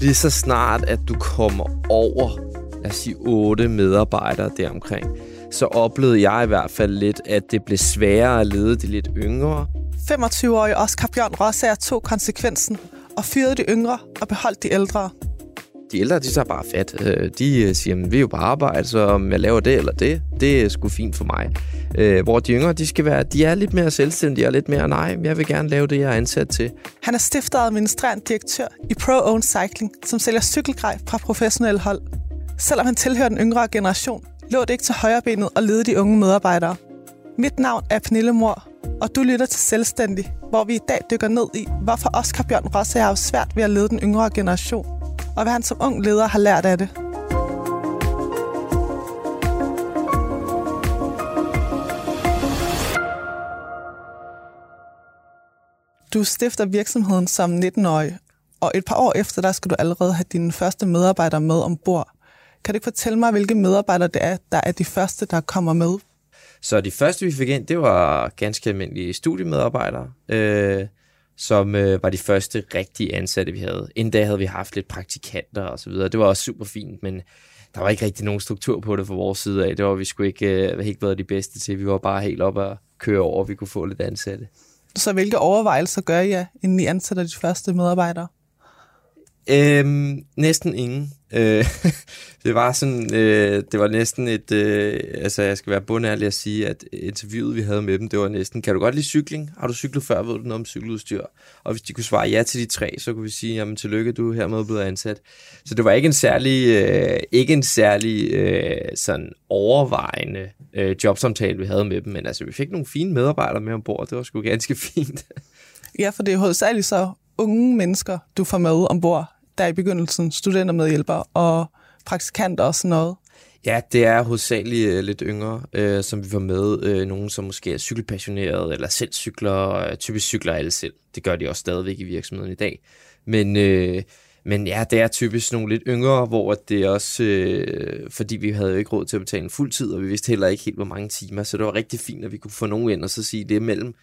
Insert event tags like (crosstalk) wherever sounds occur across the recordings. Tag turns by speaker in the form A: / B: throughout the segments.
A: lige så snart, at du kommer over, lad os sige, otte medarbejdere deromkring, så oplevede jeg i hvert fald lidt, at det blev sværere at lede de lidt yngre.
B: 25-årige Oscar Bjørn Rossager tog konsekvensen og fyrede de yngre og beholdt de ældre.
A: De ældre, de tager bare fat. Øh, de øh, siger, at vi er jo på arbejde, så om jeg laver det eller det, det er sgu fint for mig. Øh, hvor de yngre, de skal være, de er lidt mere selvstændige og lidt mere, nej, jeg vil gerne lave det, jeg er ansat til.
B: Han er stifter og administrerende direktør i Pro Own Cycling, som sælger cykelgrej fra professionelle hold. Selvom han tilhører den yngre generation, lå det ikke til højrebenet at lede de unge medarbejdere. Mit navn er Pernille Mor, og du lytter til Selvstændig, hvor vi i dag dykker ned i, hvorfor Oscar Bjørn Rosse har svært ved at lede den yngre generation, og hvad han som ung leder har lært af det. Du stifter virksomheden som 19-årig, og et par år efter, der skal du allerede have dine første medarbejdere med ombord. Kan du ikke fortælle mig, hvilke medarbejdere det er, der er de første, der kommer med?
A: Så de første, vi fik ind, det var ganske almindelige studiemedarbejdere, øh, som øh, var de første rigtige ansatte, vi havde. Inden da havde vi haft lidt praktikanter og så videre. Det var også super fint, men der var ikke rigtig nogen struktur på det fra vores side af. Det var vi sgu ikke, øh, ikke været de bedste til. Vi var bare helt op at køre over, at vi kunne få lidt ansatte.
B: Så hvilke overvejelser gør I, inden I ansætter de første medarbejdere?
A: Øhm, næsten ingen. Øh, (laughs) det var sådan, øh, det var næsten et, øh, altså jeg skal være bundærlig at sige, at interviewet vi havde med dem, det var næsten, kan du godt lide cykling? Har du cyklet før? Ved du noget om cykeludstyr? Og hvis de kunne svare ja til de tre, så kunne vi sige, jamen tillykke, du er hermed blevet ansat. Så det var ikke en særlig, øh, ikke en særlig øh, sådan overvejende øh, jobsamtale, vi havde med dem, men altså vi fik nogle fine medarbejdere med ombord, det var sgu ganske (laughs) fint.
B: Ja, for det er hovedsageligt så unge mennesker, du får med ombord, der i begyndelsen studentermedhjælpere og praktikanter og sådan noget.
A: Ja, det er hovedsageligt øh, lidt yngre, øh, som vi får med. Øh, nogen, som måske er cykelpassionerede, eller selv cykler. Øh, typisk cykler alle selv. Det gør de også stadigvæk i virksomheden i dag. Men, øh, men ja, det er typisk nogle lidt yngre, hvor det er også, øh, fordi vi havde jo ikke råd til at betale en fuld tid, og vi vidste heller ikke helt, hvor mange timer. Så det var rigtig fint, at vi kunne få nogen ind og så sige, det er mellem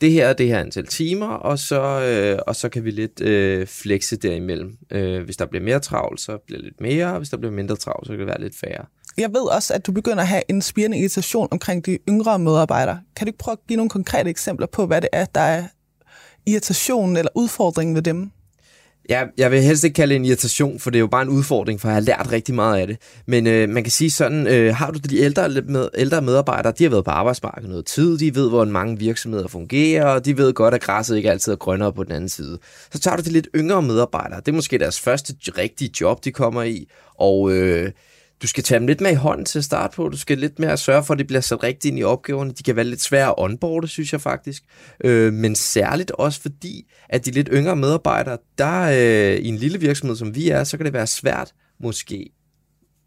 A: det her og det her antal timer, og så, øh, og så kan vi lidt øh, flexe derimellem. Øh, hvis der bliver mere travlt, så bliver det lidt mere, og hvis der bliver mindre travlt, så kan det være lidt færre.
B: Jeg ved også, at du begynder at have en spirende irritation omkring de yngre medarbejdere. Kan du ikke prøve at give nogle konkrete eksempler på, hvad det er, der er irritationen eller udfordringen ved dem?
A: Ja, jeg vil helst ikke kalde det en irritation, for det er jo bare en udfordring, for jeg har lært rigtig meget af det. Men øh, man kan sige sådan, øh, har du de ældre, med, ældre medarbejdere, de har været på arbejdsmarkedet noget tid, de ved, hvordan mange virksomheder fungerer, og de ved godt, at græsset ikke altid er grønnere på den anden side. Så tager du de lidt yngre medarbejdere, det er måske deres første rigtige job, de kommer i, og... Øh, du skal tage dem lidt med i hånden til at starte på. Du skal lidt mere sørge for, at de bliver sat rigtigt ind i opgaverne. De kan være lidt svære at onboarde, synes jeg faktisk. Øh, men særligt også fordi, at de lidt yngre medarbejdere, der øh, i en lille virksomhed, som vi er, så kan det være svært måske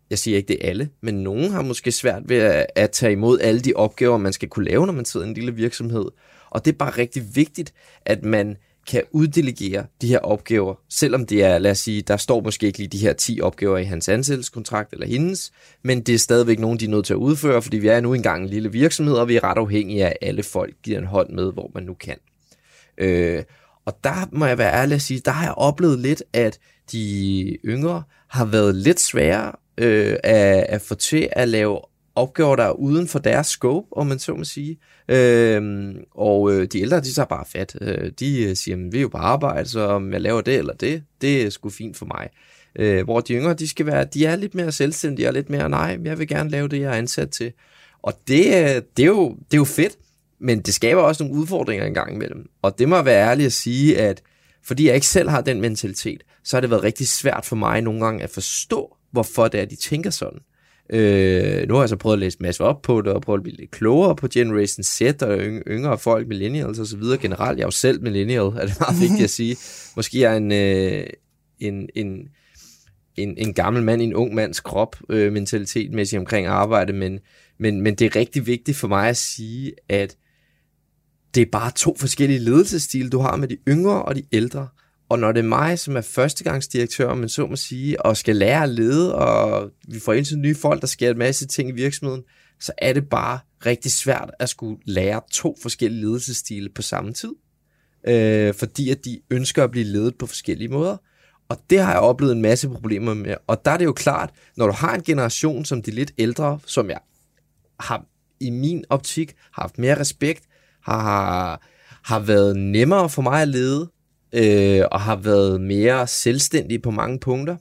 A: jeg siger ikke det er alle, men nogen har måske svært ved at, at tage imod alle de opgaver, man skal kunne lave, når man sidder i en lille virksomhed. Og det er bare rigtig vigtigt, at man kan uddelegere de her opgaver, selvom det er, lad os sige, der står måske ikke lige de her 10 opgaver i hans ansættelseskontrakt eller hendes, men det er stadigvæk nogen, de er nødt til at udføre, fordi vi er nu engang en lille virksomhed, og vi er ret afhængige af, at alle folk giver en hånd med, hvor man nu kan. Øh, og der må jeg være ærlig at sige, der har jeg oplevet lidt, at de yngre har været lidt sværere øh, at, at få til at lave opgaver, der er uden for deres scope, om man så må sige. Øhm, og øh, de ældre, de tager bare fat. Øh, de øh, siger, vi er jo på arbejde, så om jeg laver det eller det, det er sgu fint for mig. Øh, hvor de yngre, de skal være, de er lidt mere selvstændige og lidt mere, nej, jeg vil gerne lave det, jeg er ansat til. Og det, øh, det, er, jo, det er jo fedt, men det skaber også nogle udfordringer en gang imellem. Og det må jeg være ærlig at sige, at fordi jeg ikke selv har den mentalitet, så har det været rigtig svært for mig nogle gange at forstå, hvorfor det er, de tænker sådan. Øh, nu har jeg så prøvet at læse en masse op på det, og prøvet at blive lidt klogere på Generation Z og yngre folk, millennials og så videre. Generelt, jeg er jo selv millennial, er det meget vigtigt at sige. Måske er jeg en, øh, en, en, en, en gammel mand i en ung mands krop, øh, mentalitetmæssigt omkring arbejde, men, men, men det er rigtig vigtigt for mig at sige, at det er bare to forskellige ledelsesstile, du har med de yngre og de ældre. Og når det er mig, som er førstegangsdirektør, men så må sige, og skal lære at lede, og vi får ind til nye folk, der sker en masse ting i virksomheden, så er det bare rigtig svært at skulle lære to forskellige ledelsesstile på samme tid. Øh, fordi at de ønsker at blive ledet på forskellige måder. Og det har jeg oplevet en masse problemer med. Og der er det jo klart, når du har en generation som de lidt ældre, som jeg har i min optik har haft mere respekt, har, har været nemmere for mig at lede, øh, og har været mere selvstændig på mange punkter,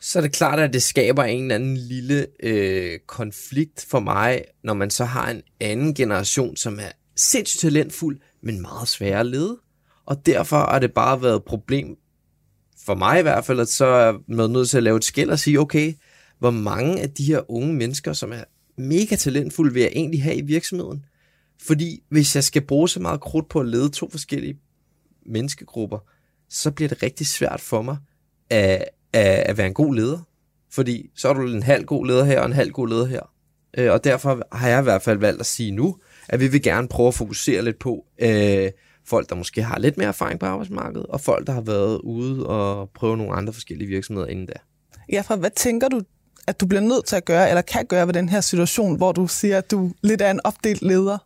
A: så er det klart, at det skaber en eller anden lille øh, konflikt for mig, når man så har en anden generation, som er sindssygt talentfuld, men meget svær at lede. Og derfor har det bare været et problem, for mig i hvert fald, at så er man nødt til at lave et skæld og sige, okay, hvor mange af de her unge mennesker, som er mega talentfulde, vil jeg egentlig have i virksomheden? Fordi hvis jeg skal bruge så meget krudt på at lede to forskellige menneskegrupper, så bliver det rigtig svært for mig at, at, at være en god leder. Fordi så er du en halv god leder her og en halv god leder her. Øh, og derfor har jeg i hvert fald valgt at sige nu, at vi vil gerne prøve at fokusere lidt på øh, folk, der måske har lidt mere erfaring på arbejdsmarkedet, og folk, der har været ude og prøve nogle andre forskellige virksomheder inden da.
B: Ja, for hvad tænker du, at du bliver nødt til at gøre, eller kan gøre ved den her situation, hvor du siger, at du lidt er en opdelt leder?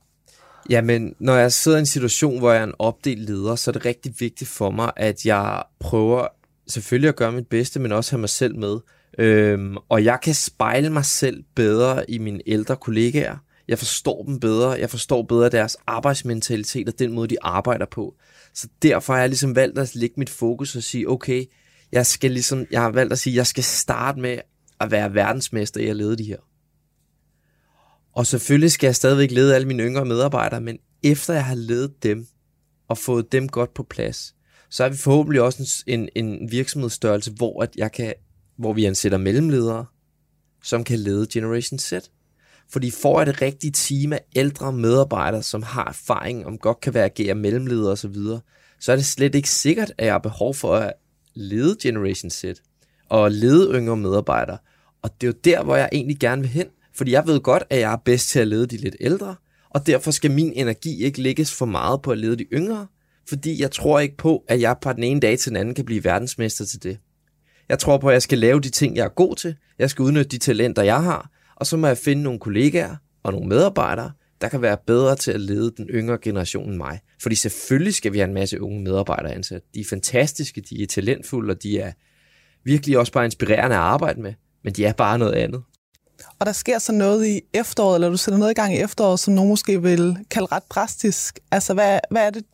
A: Jamen, når jeg sidder i en situation, hvor jeg er en opdelt leder, så er det rigtig vigtigt for mig, at jeg prøver selvfølgelig at gøre mit bedste, men også have mig selv med. Øhm, og jeg kan spejle mig selv bedre i mine ældre kollegaer. Jeg forstår dem bedre. Jeg forstår bedre deres arbejdsmentalitet og den måde, de arbejder på. Så derfor har jeg ligesom valgt at lægge mit fokus og sige, okay, jeg skal ligesom, jeg har valgt at sige, jeg skal starte med at være verdensmester i at lede de her. Og selvfølgelig skal jeg stadigvæk lede alle mine yngre medarbejdere, men efter jeg har ledet dem og fået dem godt på plads, så er vi forhåbentlig også en, en virksomhedsstørrelse, hvor, at jeg kan, hvor vi ansætter mellemledere, som kan lede Generation Z. Fordi får jeg det rigtige team af ældre medarbejdere, som har erfaring om godt kan være agere mellemledere osv., så, så er det slet ikke sikkert, at jeg har behov for at lede Generation Z og lede yngre medarbejdere. Og det er jo der, hvor jeg egentlig gerne vil hen, fordi jeg ved godt, at jeg er bedst til at lede de lidt ældre, og derfor skal min energi ikke lægges for meget på at lede de yngre, fordi jeg tror ikke på, at jeg på den ene dag til den anden kan blive verdensmester til det. Jeg tror på, at jeg skal lave de ting, jeg er god til, jeg skal udnytte de talenter, jeg har, og så må jeg finde nogle kollegaer og nogle medarbejdere, der kan være bedre til at lede den yngre generation end mig. Fordi selvfølgelig skal vi have en masse unge medarbejdere ansat. De er fantastiske, de er talentfulde, og de er virkelig også bare inspirerende at arbejde med. Men de er bare noget andet.
B: Og der sker så noget i efteråret, eller du sætter noget i gang i efteråret, som nogen måske vil kalde ret drastisk. Altså, hvad, hvad er det,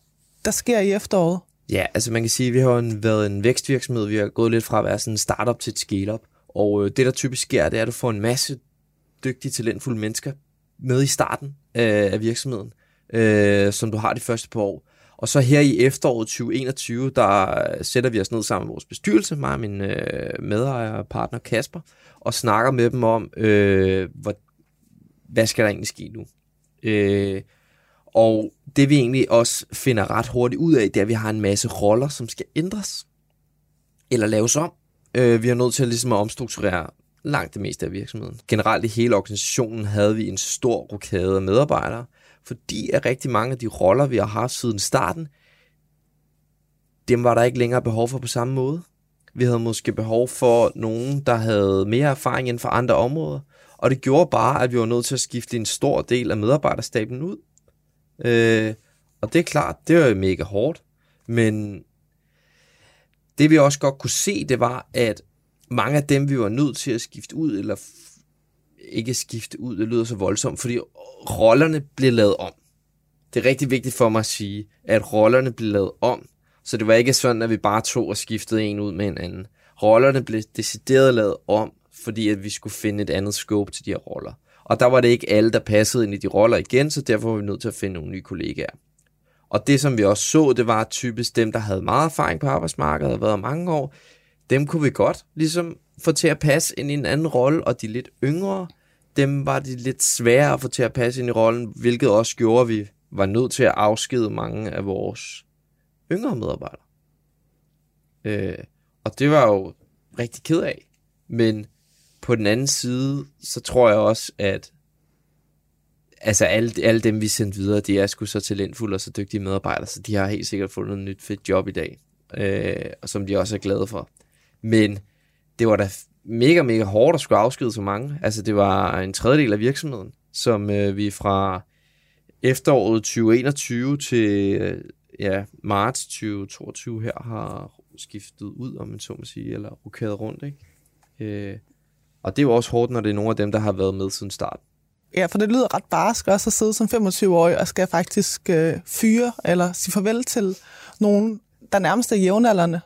B: der sker i efteråret?
A: Ja, altså man kan sige, at vi har en, været en vækstvirksomhed. Vi har gået lidt fra at være sådan en startup til et scale-up. Og øh, det, der typisk sker, det er, at du får en masse dygtige, talentfulde mennesker med i starten øh, af virksomheden, øh, som du har de første par år. Og så her i efteråret 2021, der sætter vi os ned sammen med vores bestyrelse, mig og min øh, medejer og partner Kasper, og snakker med dem om, øh, hvor, hvad skal der egentlig ske nu? Øh, og det vi egentlig også finder ret hurtigt ud af, det er, at vi har en masse roller, som skal ændres eller laves om. Øh, vi er nødt til at, ligesom at omstrukturere langt det meste af virksomheden. Generelt i hele organisationen havde vi en stor rokade af medarbejdere, fordi at rigtig mange af de roller, vi har haft siden starten, dem var der ikke længere behov for på samme måde. Vi havde måske behov for nogen, der havde mere erfaring end for andre områder, og det gjorde bare, at vi var nødt til at skifte en stor del af medarbejderstaben ud. Øh, og det er klart, det var jo mega hårdt, men det vi også godt kunne se, det var, at mange af dem, vi var nødt til at skifte ud, eller ikke skifte ud, det lyder så voldsomt, fordi rollerne blev lavet om. Det er rigtig vigtigt for mig at sige, at rollerne blev lavet om, så det var ikke sådan, at vi bare tog og skiftede en ud med en anden. Rollerne blev decideret lavet om, fordi at vi skulle finde et andet scope til de her roller. Og der var det ikke alle, der passede ind i de roller igen, så derfor var vi nødt til at finde nogle nye kollegaer. Og det, som vi også så, det var typisk dem, der havde meget erfaring på arbejdsmarkedet og været mange år, dem kunne vi godt ligesom få til at passe ind i en anden rolle, og de lidt yngre, dem var det lidt sværere at få til at passe ind i rollen, hvilket også gjorde, at vi var nødt til at afskede mange af vores yngre medarbejdere. Øh, og det var jo rigtig ked af. Men på den anden side, så tror jeg også, at altså alle, alle dem, vi sendte videre, de er sgu så talentfulde og så dygtige medarbejdere, så de har helt sikkert fundet et nyt fedt job i dag, øh, og som de også er glade for. Men det var da mega, mega hårdt at skulle afskede så mange. Altså det var en tredjedel af virksomheden, som øh, vi fra efteråret 2021 til øh, ja, marts 2022 her har skiftet ud, om man så må sige, eller rokeret rundt, ikke? Øh, og det er jo også hårdt, når det er nogle af dem, der har været med siden start.
B: Ja, for det lyder ret barsk også at sidde som 25-årig og skal faktisk øh, fyre eller sige farvel til nogen, der nærmest er jævnaldrende.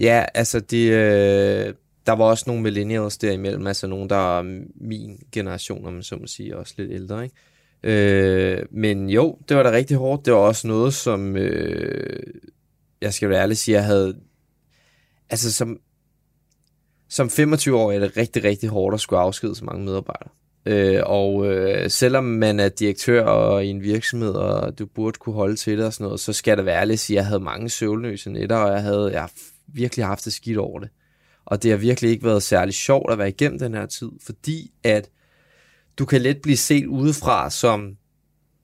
A: Ja, altså det, øh, der var også nogle millennials derimellem, altså nogen, der er min generation, om man så må sige, også lidt ældre, ikke? Øh, men jo, det var da rigtig hårdt. Det var også noget, som øh, jeg skal være ærlig sige, jeg havde... Altså som, som 25-årig er det rigtig, rigtig hårdt at skulle afskede så mange medarbejdere. Øh, og øh, selvom man er direktør og i en virksomhed, og du burde kunne holde til det og sådan noget, så skal det være ærligt at sige, at jeg havde mange søvnløse nætter, og jeg havde jeg har virkelig haft det skidt over det. Og det har virkelig ikke været særlig sjovt at være igennem den her tid, fordi at du kan let blive set udefra som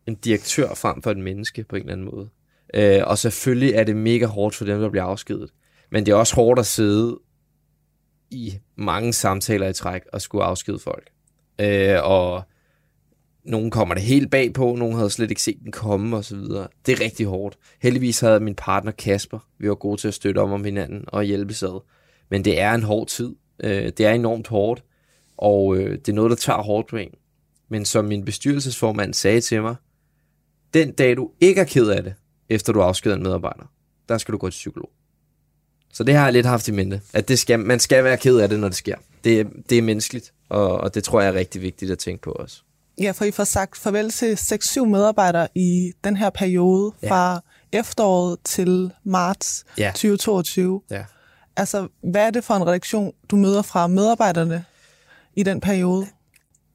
A: en direktør frem for et menneske på en eller anden måde. Øh, og selvfølgelig er det mega hårdt for dem, der bliver afskedet. Men det er også hårdt at sidde i mange samtaler i træk og skulle afskede folk. Øh, og nogen kommer det helt bag på, nogen havde slet ikke set den komme og så videre. Det er rigtig hårdt. Heldigvis havde min partner Kasper, vi var gode til at støtte om om hinanden og hjælpe sig Men det er en hård tid. Øh, det er enormt hårdt, og øh, det er noget, der tager hårdt på en. Men som min bestyrelsesformand sagde til mig, den dag du ikke er ked af det, efter du afskeder en medarbejder, der skal du gå til psykolog. Så det har jeg lidt haft i mente, at det skal, man skal være ked af det, når det sker. Det, det er menneskeligt, og, og det tror jeg er rigtig vigtigt at tænke på også.
B: Ja, for I får sagt farvel til 6-7 medarbejdere i den her periode ja. fra efteråret til marts ja. 2022. Ja. Altså, hvad er det for en redaktion, du møder fra medarbejderne i den periode?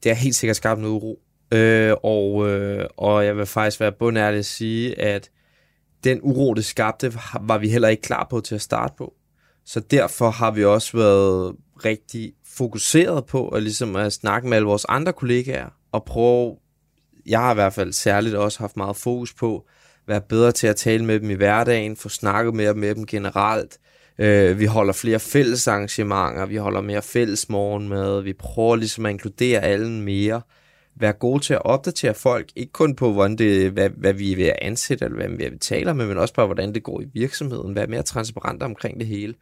A: Det er helt sikkert skabt noget uro. Øh, og, øh, og jeg vil faktisk være bundærlig at sige, at den uro, det skabte, var vi heller ikke klar på til at starte på. Så derfor har vi også været rigtig fokuseret på at, ligesom at snakke med alle vores andre kollegaer og prøve, jeg har i hvert fald særligt også haft meget fokus på, være bedre til at tale med dem i hverdagen, få snakket mere med dem generelt. Øh, vi holder flere fælles arrangementer, vi holder mere fælles morgenmad, vi prøver ligesom at inkludere alle mere være gode til at opdatere folk, ikke kun på, hvordan det, hvad, hvad vi er ved at ansætte, eller hvad vi er ved med, men også på, hvordan det går i virksomheden, være mere transparent omkring det hele.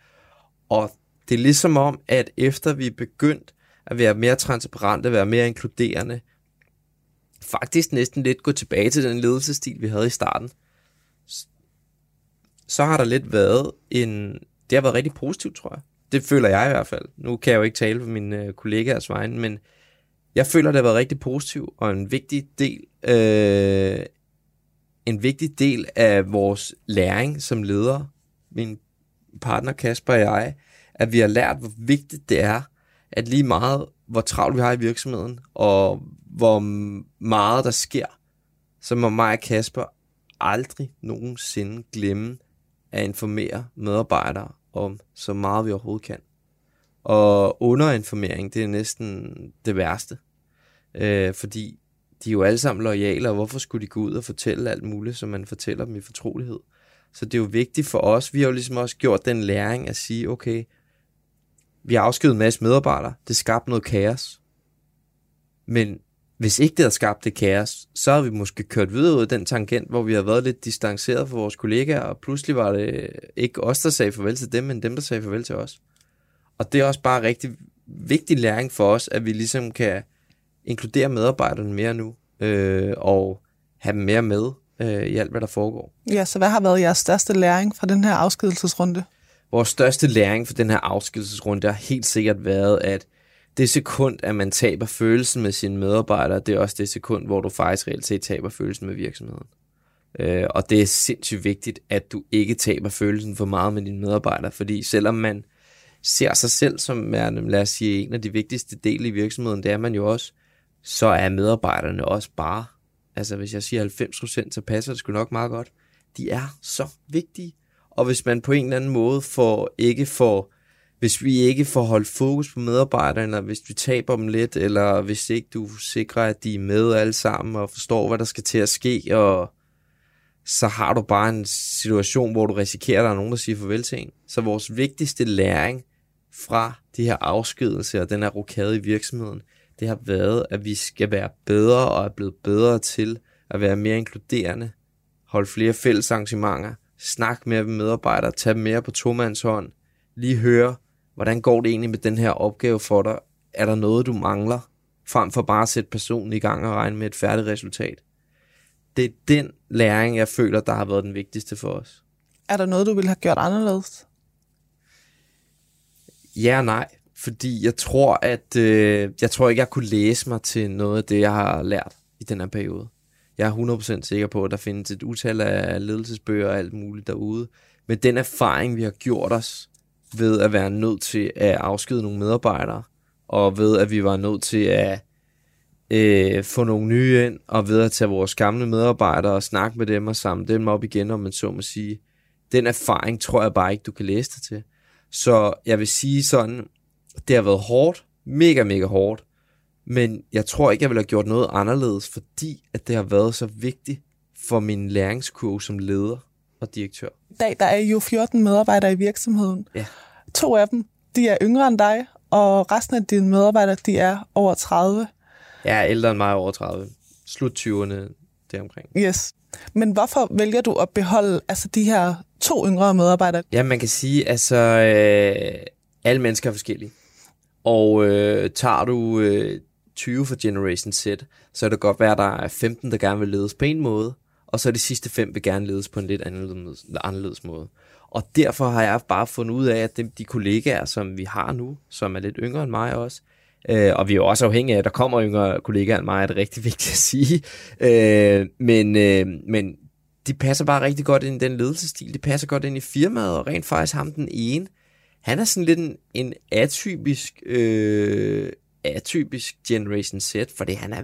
A: Og det er ligesom om, at efter vi er begyndt at være mere transparente, være mere inkluderende, faktisk næsten lidt gå tilbage til den ledelsesstil, vi havde i starten, så har der lidt været en... Det har været rigtig positivt, tror jeg. Det føler jeg i hvert fald. Nu kan jeg jo ikke tale for mine øh, kollegaers vegne, men jeg føler, det har været rigtig positivt og en vigtig del, øh, en vigtig del af vores læring som leder, min partner Kasper og jeg, at vi har lært, hvor vigtigt det er, at lige meget, hvor travlt vi har i virksomheden, og hvor meget der sker, så må mig og Kasper aldrig nogensinde glemme at informere medarbejdere om så meget vi overhovedet kan. Og underinformering, det er næsten det værste øh, fordi de er jo alle sammen lojale, og hvorfor skulle de gå ud og fortælle alt muligt, som man fortæller dem i fortrolighed? Så det er jo vigtigt for os. Vi har jo ligesom også gjort den læring at sige, okay, vi har afskedet en masse medarbejdere, det skabte noget kaos. Men hvis ikke det havde skabt det kaos, så har vi måske kørt videre ud af den tangent, hvor vi har været lidt distanceret fra vores kollegaer, og pludselig var det ikke os, der sagde farvel til dem, men dem, der sagde farvel til os. Og det er også bare rigtig vigtig læring for os, at vi ligesom kan inkludere medarbejderne mere nu, øh, og have dem mere med øh, i alt, hvad der foregår.
B: Ja, så hvad har været jeres største læring fra den her afskedelsesrunde?
A: Vores største læring for den her afskedelsesrunde har helt sikkert været, at det sekund, at man taber følelsen med sine medarbejdere, det er også det sekund, hvor du faktisk reelt set taber følelsen med virksomheden. Øh, og det er sindssygt vigtigt, at du ikke taber følelsen for meget med dine medarbejdere, fordi selvom man ser sig selv som er, lad os sige, en af de vigtigste dele i virksomheden, det er man jo også, så er medarbejderne også bare, altså hvis jeg siger 90%, så passer det sgu nok meget godt. De er så vigtige. Og hvis man på en eller anden måde får, ikke får, hvis vi ikke får holdt fokus på medarbejderne, eller hvis vi taber dem lidt, eller hvis ikke du sikrer, at de er med alle sammen og forstår, hvad der skal til at ske, og så har du bare en situation, hvor du risikerer, at der er nogen, der siger farvel til en. Så vores vigtigste læring fra de her afskedelser og den her rokade i virksomheden, det har været, at vi skal være bedre og er blevet bedre til at være mere inkluderende, holde flere fælles arrangementer, Snak med medarbejdere, tag dem mere på tomands hånd, lige høre, hvordan går det egentlig med den her opgave for dig? Er der noget, du mangler? Frem for bare at sætte personen i gang og regne med et færdigt resultat. Det er den læring, jeg føler, der har været den vigtigste for os.
B: Er der noget, du ville have gjort anderledes?
A: Ja og nej, fordi jeg tror, at øh, jeg tror ikke, jeg kunne læse mig til noget af det, jeg har lært i den her periode. Jeg er 100% sikker på, at der findes et utal af ledelsesbøger og alt muligt derude. Men den erfaring, vi har gjort os ved at være nødt til at afskede nogle medarbejdere, og ved at vi var nødt til at øh, få nogle nye ind, og ved at tage vores gamle medarbejdere og snakke med dem og samle dem op igen, om man så må sige. Den erfaring tror jeg bare ikke, du kan læse dig til. Så jeg vil sige sådan, det har været hårdt, mega, mega hårdt, men jeg tror ikke, jeg ville have gjort noget anderledes, fordi at det har været så vigtigt for min læringskurve som leder og direktør.
B: I dag der er jo 14 medarbejdere i virksomheden.
A: Ja.
B: To af dem, de er yngre end dig, og resten af dine medarbejdere, de er over 30.
A: Jeg er ældre end mig over 30. Slut 20'erne deromkring.
B: Yes. Men hvorfor vælger du at beholde altså, de her to yngre medarbejdere?
A: Ja, man kan sige, altså øh, alle mennesker er forskellige. Og øh, tager du øh, 20 for Generation Z, så er det godt være, at der er 15, der gerne vil ledes på en måde, og så er de sidste fem vil gerne ledes på en lidt anderledes, anderledes måde. Og derfor har jeg bare fundet ud af, at de, de kollegaer, som vi har nu, som er lidt yngre end mig også, øh, og vi er jo også afhængige af, at der kommer yngre kollegaer end mig, er det rigtig (laughs) vigtigt at sige, øh, men, øh, men de passer bare rigtig godt ind i den ledelsesstil, de passer godt ind i firmaet, og rent faktisk ham den ene, han er sådan lidt en, en atypisk, øh, atypisk Generation Z, fordi han er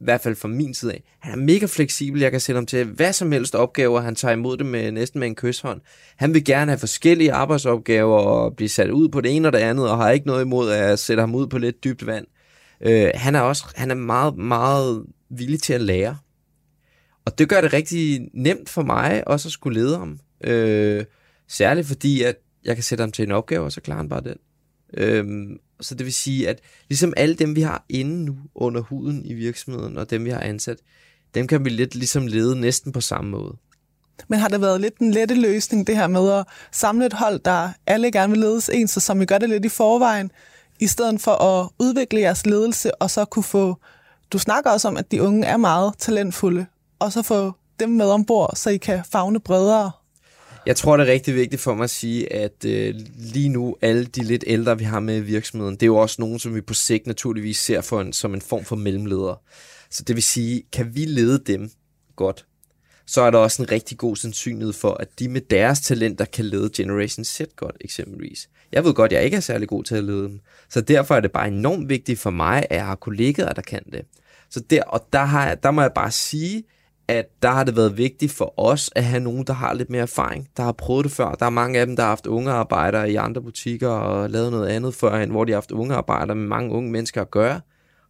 A: i hvert fald fra min side af, han er mega fleksibel. Jeg kan sætte ham til hvad som helst opgaver. Han tager imod det med næsten med en kysshånd. Han vil gerne have forskellige arbejdsopgaver og blive sat ud på det ene og det andet, og har ikke noget imod at sætte ham ud på lidt dybt vand. Øh, han er også han er meget, meget villig til at lære. Og det gør det rigtig nemt for mig også at skulle lede ham. Øh, særligt fordi, at jeg kan sætte ham til en opgave, og så klarer han bare den. Øhm, så det vil sige, at ligesom alle dem, vi har inde nu under huden i virksomheden, og dem, vi har ansat, dem kan vi lidt ligesom lede næsten på samme måde.
B: Men har det været lidt en lette løsning, det her med at samle et hold, der alle gerne vil ledes ens, så som vi gør det lidt i forvejen, i stedet for at udvikle jeres ledelse, og så kunne få, du snakker også om, at de unge er meget talentfulde, og så få dem med ombord, så I kan fagne bredere
A: jeg tror, det er rigtig vigtigt for mig at sige, at øh, lige nu, alle de lidt ældre, vi har med i virksomheden, det er jo også nogen, som vi på sigt naturligvis ser for en, som en form for mellemleder. Så det vil sige, kan vi lede dem godt, så er der også en rigtig god sandsynlighed for, at de med deres talenter kan lede Generation Z godt, eksempelvis. Jeg ved godt, at jeg ikke er særlig god til at lede dem. Så derfor er det bare enormt vigtigt for mig, at jeg har kollegaer, der kan det. Så der, og der, har jeg, der må jeg bare sige, at der har det været vigtigt for os at have nogen, der har lidt mere erfaring, der har prøvet det før. Der er mange af dem, der har haft unge arbejdere i andre butikker og lavet noget andet før, end hvor de har haft unge arbejdere med mange unge mennesker at gøre.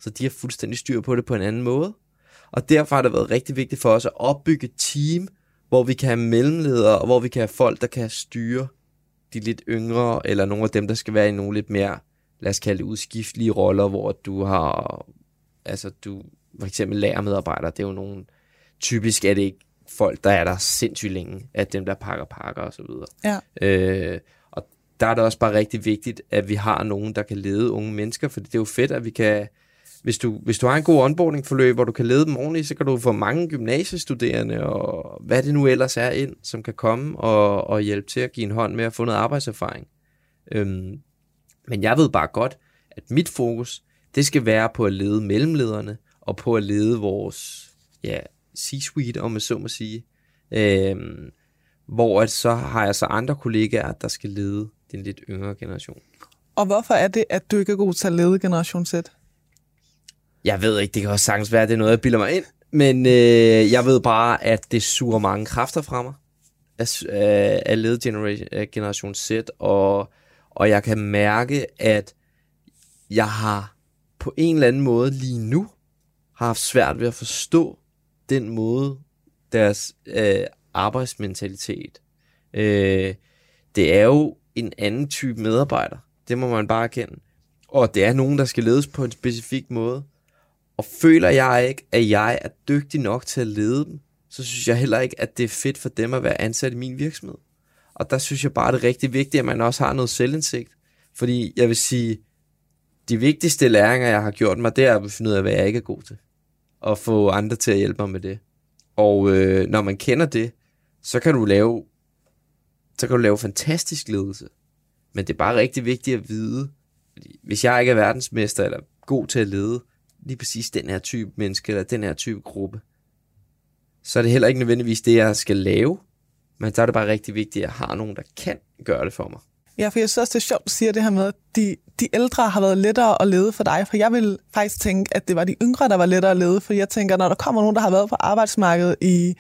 A: Så de har fuldstændig styr på det på en anden måde. Og derfor har det været rigtig vigtigt for os at opbygge et team, hvor vi kan have mellemledere, og hvor vi kan have folk, der kan styre de lidt yngre, eller nogle af dem, der skal være i nogle lidt mere, lad os kalde det udskiftelige roller, hvor du har, altså du, for eksempel lærermedarbejdere, det er jo nogle, typisk er det ikke folk, der er der sindssygt længe, at dem, der pakker pakker og så videre.
B: Ja.
A: Øh, og der er det også bare rigtig vigtigt, at vi har nogen, der kan lede unge mennesker, for det er jo fedt, at vi kan, hvis du, hvis du har en god onboarding-forløb, hvor du kan lede dem ordentligt, så kan du få mange gymnasiestuderende og hvad det nu ellers er ind, som kan komme og, og hjælpe til at give en hånd med at få noget arbejdserfaring. Øhm, men jeg ved bare godt, at mit fokus, det skal være på at lede mellemlederne og på at lede vores ja, C-suite, om man så må sige. Øhm, hvor at så har jeg så andre kollegaer, der skal lede den lidt yngre generation.
B: Og hvorfor er det, at du ikke er god til at lede generation Z?
A: Jeg ved ikke, det kan også sagtens være, at det er noget, jeg bilder mig ind. Men øh, jeg ved bare, at det suger mange kræfter fra mig at, øh, at lede generation, generation Z, og, og jeg kan mærke, at jeg har på en eller anden måde lige nu har haft svært ved at forstå, den måde, deres øh, arbejdsmentalitet, øh, det er jo en anden type medarbejder. Det må man bare erkende. Og det er nogen, der skal ledes på en specifik måde. Og føler jeg ikke, at jeg er dygtig nok til at lede dem, så synes jeg heller ikke, at det er fedt for dem at være ansat i min virksomhed. Og der synes jeg bare, det er rigtig vigtigt, at man også har noget selvindsigt. Fordi jeg vil sige, de vigtigste læringer, jeg har gjort mig, det er at finde ud af, hvad jeg ikke er god til. Og få andre til at hjælpe mig med det. Og øh, når man kender det, så kan du lave så kan du lave fantastisk ledelse. Men det er bare rigtig vigtigt at vide, hvis jeg ikke er verdensmester eller god til at lede lige præcis den her type menneske eller den her type gruppe, så er det heller ikke nødvendigvis det, jeg skal lave. Men så er det bare rigtig vigtigt, at jeg har nogen, der kan gøre det for mig.
B: Ja, for jeg synes også, det er sjovt, at du siger det her med, at de, de ældre har været lettere at lede for dig. For jeg vil faktisk tænke, at det var de yngre, der var lettere at lede. For jeg tænker, når der kommer nogen, der har været på arbejdsmarkedet i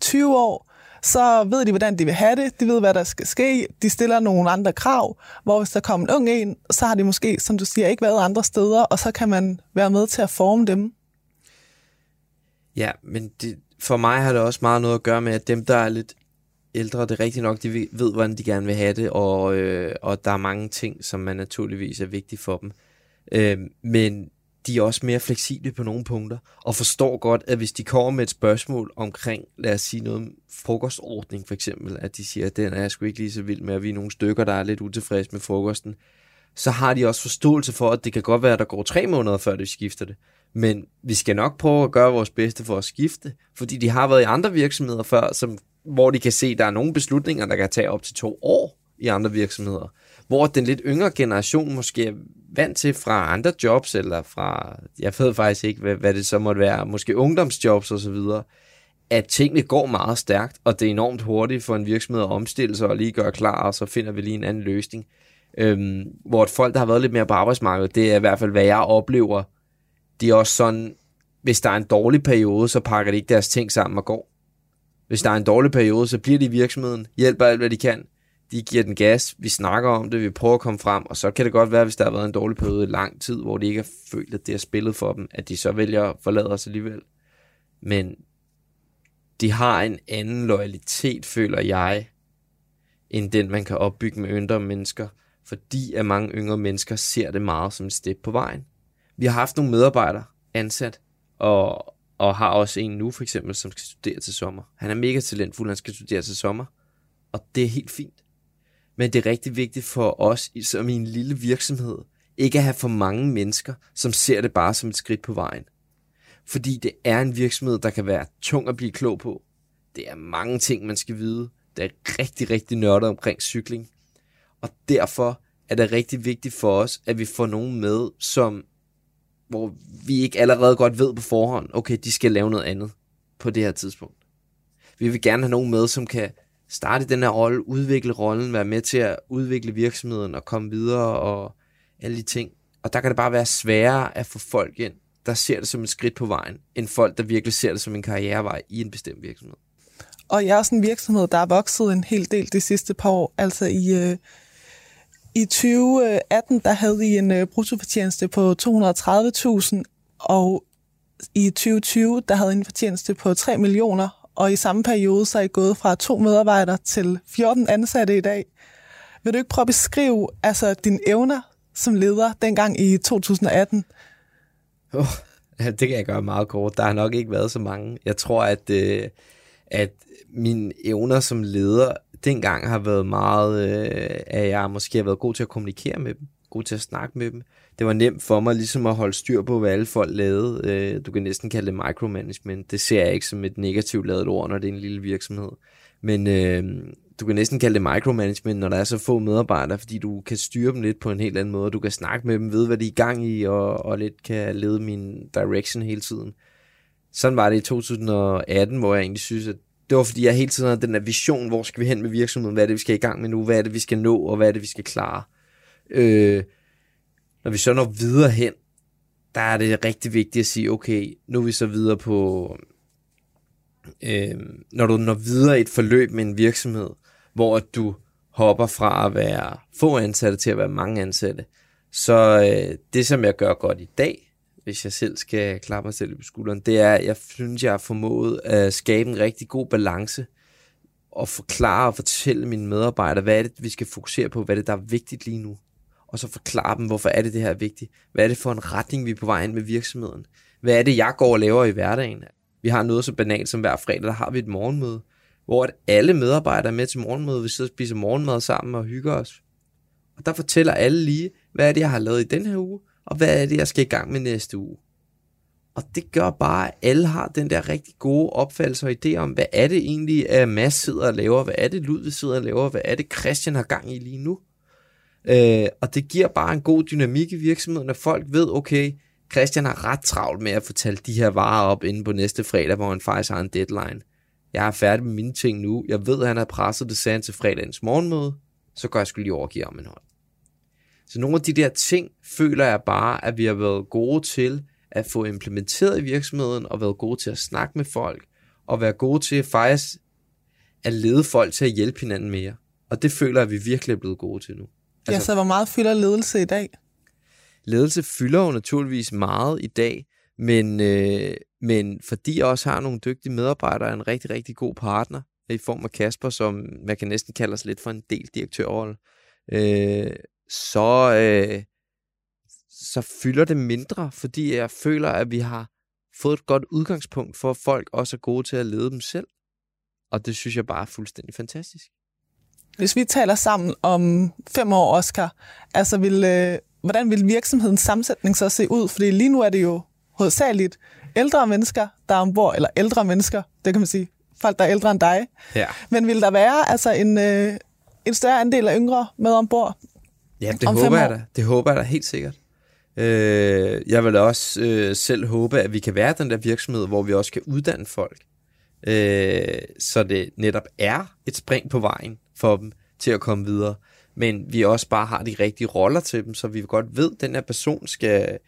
B: 20 år, så ved de, hvordan de vil have det. De ved, hvad der skal ske. De stiller nogle andre krav. Hvor hvis der kommer en ung en, så har de måske, som du siger, ikke været andre steder, og så kan man være med til at forme dem.
A: Ja, men det, for mig har det også meget noget at gøre med, at dem, der er lidt ældre, det er rigtigt nok, de ved, hvordan de gerne vil have det, og, øh, og der er mange ting, som man naturligvis er vigtige for dem. Øh, men de er også mere fleksible på nogle punkter, og forstår godt, at hvis de kommer med et spørgsmål omkring, lad os sige noget om frokostordning for eksempel, at de siger, at den er jeg sgu ikke lige så vild med, at vi er nogle stykker, der er lidt utilfredse med frokosten, så har de også forståelse for, at det kan godt være, at der går tre måneder, før de skifter det. Men vi skal nok prøve at gøre vores bedste for at skifte, fordi de har været i andre virksomheder før, som, hvor de kan se, at der er nogle beslutninger, der kan tage op til to år i andre virksomheder. Hvor den lidt yngre generation måske er vant til fra andre jobs, eller fra, jeg ved faktisk ikke, hvad, hvad det så måtte være, måske ungdomsjobs osv., at tingene går meget stærkt, og det er enormt hurtigt for en virksomhed at omstille sig og lige gøre klar, og så finder vi lige en anden løsning. Øhm, hvor et folk, der har været lidt mere på arbejdsmarkedet, det er i hvert fald, hvad jeg oplever, det er også sådan, hvis der er en dårlig periode, så pakker de ikke deres ting sammen og går. Hvis der er en dårlig periode, så bliver de i virksomheden, hjælper alt, hvad de kan. De giver den gas, vi snakker om det, vi prøver at komme frem, og så kan det godt være, hvis der har været en dårlig periode i lang tid, hvor de ikke har følt, at det er spillet for dem, at de så vælger at forlade os alligevel. Men de har en anden loyalitet, føler jeg, end den, man kan opbygge med yngre mennesker, fordi at mange yngre mennesker ser det meget som et step på vejen. Vi har haft nogle medarbejdere ansat, og, og har også en nu for eksempel, som skal studere til sommer. Han er mega talentfuld, han skal studere til sommer, og det er helt fint. Men det er rigtig vigtigt for os, som i en lille virksomhed, ikke at have for mange mennesker, som ser det bare som et skridt på vejen. Fordi det er en virksomhed, der kan være tung at blive klog på. Det er mange ting, man skal vide. Det er rigtig, rigtig nørdet omkring cykling. Og derfor er det rigtig vigtigt for os, at vi får nogen med, som hvor vi ikke allerede godt ved på forhånd, okay, de skal lave noget andet på det her tidspunkt. Vi vil gerne have nogen med, som kan starte den her rolle, udvikle rollen, være med til at udvikle virksomheden og komme videre og alle de ting. Og der kan det bare være sværere at få folk ind, der ser det som et skridt på vejen, end folk, der virkelig ser det som en karrierevej i en bestemt virksomhed.
B: Og jeg er også en virksomhed, der er vokset en hel del de sidste par år. Altså i, øh, i 2018, der havde I en øh, bruttofortjeneste på 230.000, og i 2020, der havde I en fortjeneste på 3 millioner, og i samme periode, så er I gået fra to medarbejdere til 14 ansatte i dag. Vil du ikke prøve at beskrive altså, dine evner som leder dengang i 2018?
A: Oh, det kan jeg gøre meget kort. Der har nok ikke været så mange. Jeg tror, at, øh, at mine evner som leder dengang har været meget, øh, at jeg måske har været god til at kommunikere med dem, god til at snakke med dem. Det var nemt for mig ligesom at holde styr på, hvad alle folk lavede. Øh, du kan næsten kalde det micromanagement. Det ser jeg ikke som et negativt lavet ord, når det er en lille virksomhed. Men øh, du kan næsten kalde det micromanagement, når der er så få medarbejdere, fordi du kan styre dem lidt på en helt anden måde. Du kan snakke med dem, vide, hvad de er i gang i, og, og lidt kan lede min direction hele tiden. Sådan var det i 2018, hvor jeg egentlig synes, at det var fordi, jeg hele tiden havde den der vision, hvor skal vi hen med virksomheden, hvad er det, vi skal i gang med nu, hvad er det, vi skal nå, og hvad er det, vi skal klare. Øh, når vi så når videre hen, der er det rigtig vigtigt at sige, okay, nu er vi så videre på, øh, når du når videre i et forløb med en virksomhed, hvor du hopper fra at være få ansatte til at være mange ansatte, så øh, det, som jeg gør godt i dag, hvis jeg selv skal klappe mig selv på skulderen, det er, at jeg synes, jeg har formået at skabe en rigtig god balance og forklare og fortælle mine medarbejdere, hvad er det, vi skal fokusere på, hvad er det, der er vigtigt lige nu. Og så forklare dem, hvorfor er det, det her er vigtigt. Hvad er det for en retning, vi er på vej ind med virksomheden? Hvad er det, jeg går og laver i hverdagen? Vi har noget så banalt som hver fredag, der har vi et morgenmøde, hvor at alle medarbejdere er med til morgenmøde. Vi sidder og spiser morgenmad sammen og hygger os. Og der fortæller alle lige, hvad er det, jeg har lavet i den her uge, og hvad er det, jeg skal i gang med næste uge. Og det gør bare, at alle har den der rigtig gode opfattelse og idé om, hvad er det egentlig, at Mads sidder og laver, hvad er det, Ludvig sidder og laver, hvad er det, Christian har gang i lige nu. Øh, og det giver bare en god dynamik i virksomheden, at folk ved, okay, Christian har ret travlt med at fortælle de her varer op inden på næste fredag, hvor han faktisk har en deadline. Jeg er færdig med mine ting nu. Jeg ved, at han har presset det sand til fredagens morgenmøde. Så går jeg skulle lige overgive ham en hånd. Så nogle af de der ting føler jeg bare, at vi har været gode til at få implementeret i virksomheden, og været gode til at snakke med folk, og være gode til faktisk at lede folk til at hjælpe hinanden mere. Og det føler jeg, at vi virkelig er blevet gode til nu.
B: Altså, ja, så hvor meget fylder ledelse i dag?
A: Ledelse fylder jo naturligvis meget i dag, men, øh, men fordi jeg også har nogle dygtige medarbejdere, en rigtig, rigtig god partner i form af Kasper, som man kan næsten kalde os lidt for en del direktørrolle, øh, så, øh, så fylder det mindre, fordi jeg føler, at vi har fået et godt udgangspunkt for, at folk også er gode til at lede dem selv. Og det synes jeg bare er fuldstændig fantastisk.
B: Hvis vi taler sammen om fem år, Oscar, altså vil, øh, hvordan vil virksomhedens sammensætning så se ud? Fordi lige nu er det jo hovedsageligt ældre mennesker, der er ombord, eller ældre mennesker, det kan man sige, folk, der er ældre end dig.
A: Ja.
B: Men vil der være altså en, øh, en større andel af yngre med ombord?
A: Ja, det håber jeg da. Det håber jeg da helt sikkert. Øh, jeg vil også øh, selv håbe, at vi kan være den der virksomhed, hvor vi også kan uddanne folk. Øh, så det netop er et spring på vejen for dem til at komme videre. Men vi også bare har de rigtige roller til dem, så vi godt ved, at den her person skal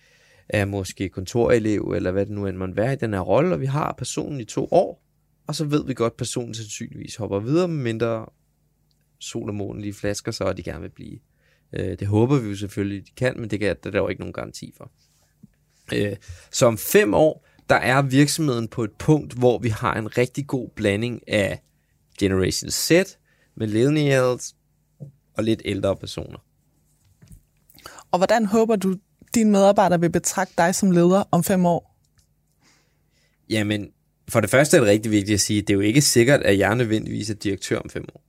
A: er måske kontorelev, eller hvad det nu end måtte være i den her rolle, og vi har personen i to år, og så ved vi godt, at personen sandsynligvis hopper videre, mindre sol og månen lige flasker så, og de gerne vil blive. Øh, det håber vi jo selvfølgelig, de kan, men det, kan, det er der jo ikke nogen garanti for. Øh, så om fem år, der er virksomheden på et punkt, hvor vi har en rigtig god blanding af Generation Z, millennials og lidt ældre personer.
B: Og hvordan håber du, dine medarbejdere vil betragte dig som leder om fem år?
A: Jamen, for det første er det rigtig vigtigt at sige, at det er jo ikke sikkert, at jeg nødvendigvis er direktør om fem år.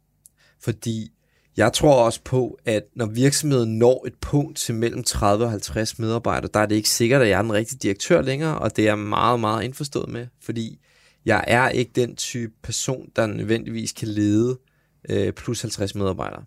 A: Fordi jeg tror også på, at når virksomheden når et punkt til mellem 30 og 50 medarbejdere, der er det ikke sikkert, at jeg er den rigtige direktør længere, og det er jeg meget, meget indforstået med, fordi jeg er ikke den type person, der nødvendigvis kan lede øh, plus 50 medarbejdere.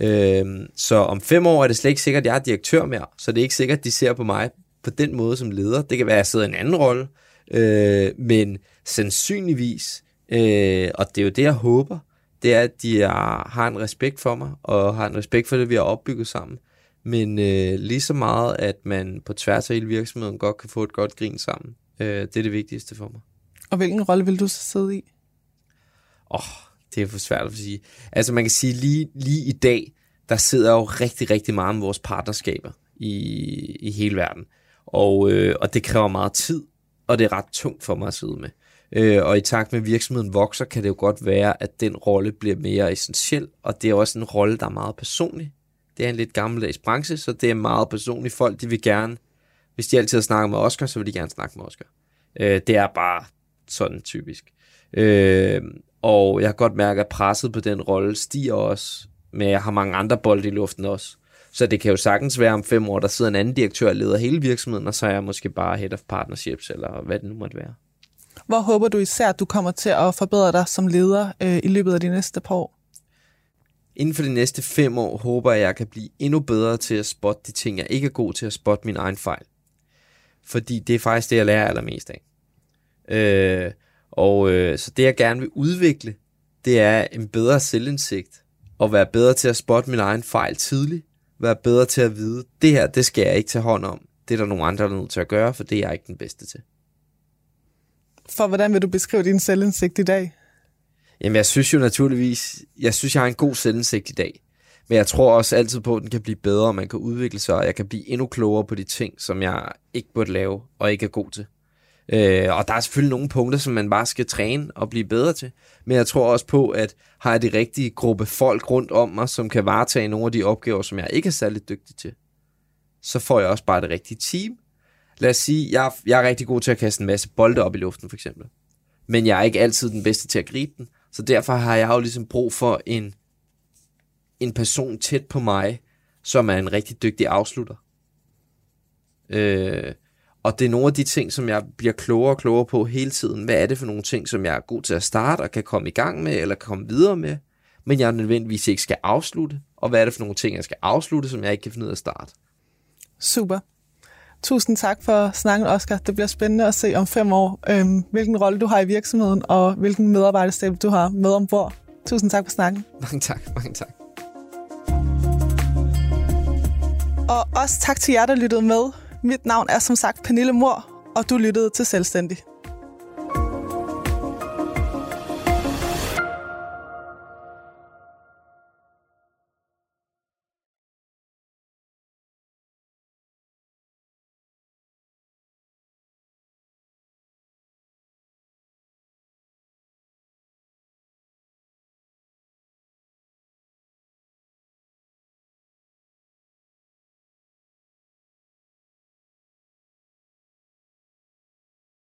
A: Øh, så om fem år er det slet ikke sikkert, at jeg er direktør mere, så det er ikke sikkert, at de ser på mig på den måde som leder. Det kan være, at jeg sidder i en anden rolle, øh, men sandsynligvis, øh, og det er jo det, jeg håber, det er, at de er, har en respekt for mig, og har en respekt for det, vi har opbygget sammen. Men øh, lige så meget, at man på tværs af hele virksomheden godt kan få et godt grin sammen. Øh, det er det vigtigste for mig.
B: Og hvilken rolle vil du så sidde i?
A: Åh, oh, det er for svært at sige. Altså man kan sige, lige, lige i dag, der sidder jo rigtig, rigtig meget med vores partnerskaber i, i hele verden. Og, øh, og det kræver meget tid, og det er ret tungt for mig at sidde med. Øh, og i takt med, at virksomheden vokser, kan det jo godt være, at den rolle bliver mere essentiel, og det er også en rolle, der er meget personlig. Det er en lidt gammeldags branche, så det er meget personligt. Folk, de vil gerne, hvis de altid har snakket med Oscar, så vil de gerne snakke med Oscar. Øh, det er bare sådan typisk. Øh, og jeg har godt mærket, at presset på den rolle stiger også, men jeg har mange andre bolde i luften også. Så det kan jo sagtens være om fem år, der sidder en anden direktør og leder hele virksomheden, og så er jeg måske bare head of partnerships, eller hvad det nu måtte være.
B: Hvor håber du især, at du kommer til at forbedre dig som leder øh, i løbet af de næste par år?
A: Inden for de næste fem år håber jeg, at jeg kan blive endnu bedre til at spotte de ting, jeg ikke er god til at spotte min egen fejl. Fordi det er faktisk det, jeg lærer allermest af. Øh, og øh, så det, jeg gerne vil udvikle, det er en bedre selvindsigt. Og være bedre til at spotte min egen fejl tidligt. Være bedre til at vide, det her, det skal jeg ikke tage hånd om. Det er der nogle andre, der er nødt til at gøre, for det er jeg ikke den bedste til.
B: For hvordan vil du beskrive din selvindsigt i dag?
A: Jamen, jeg synes jo naturligvis, jeg synes, jeg har en god selvindsigt i dag. Men jeg tror også altid på, at den kan blive bedre, og man kan udvikle sig, og jeg kan blive endnu klogere på de ting, som jeg ikke burde lave, og ikke er god til. Øh, og der er selvfølgelig nogle punkter, som man bare skal træne og blive bedre til. Men jeg tror også på, at har jeg de rigtige gruppe folk rundt om mig, som kan varetage nogle af de opgaver, som jeg ikke er særlig dygtig til, så får jeg også bare det rigtige team. Lad os sige, jeg, jeg er rigtig god til at kaste en masse bolde op i luften, for eksempel. men jeg er ikke altid den bedste til at gribe den. Så derfor har jeg jo ligesom brug for en, en person tæt på mig, som er en rigtig dygtig afslutter. Øh, og det er nogle af de ting, som jeg bliver klogere og klogere på hele tiden. Hvad er det for nogle ting, som jeg er god til at starte og kan komme i gang med, eller kan komme videre med, men jeg nødvendigvis ikke skal afslutte? Og hvad er det for nogle ting, jeg skal afslutte, som jeg ikke kan finde ud af at starte?
B: Super. Tusind tak for snakken, Oscar. Det bliver spændende at se om fem år, øhm, hvilken rolle du har i virksomheden, og hvilken medarbejderstab du har med ombord. Tusind tak for snakken.
A: Mange tak, mange tak.
B: Og også tak til jer, der lyttede med. Mit navn er som sagt Pernille Mor, og du lyttede til Selvstændig.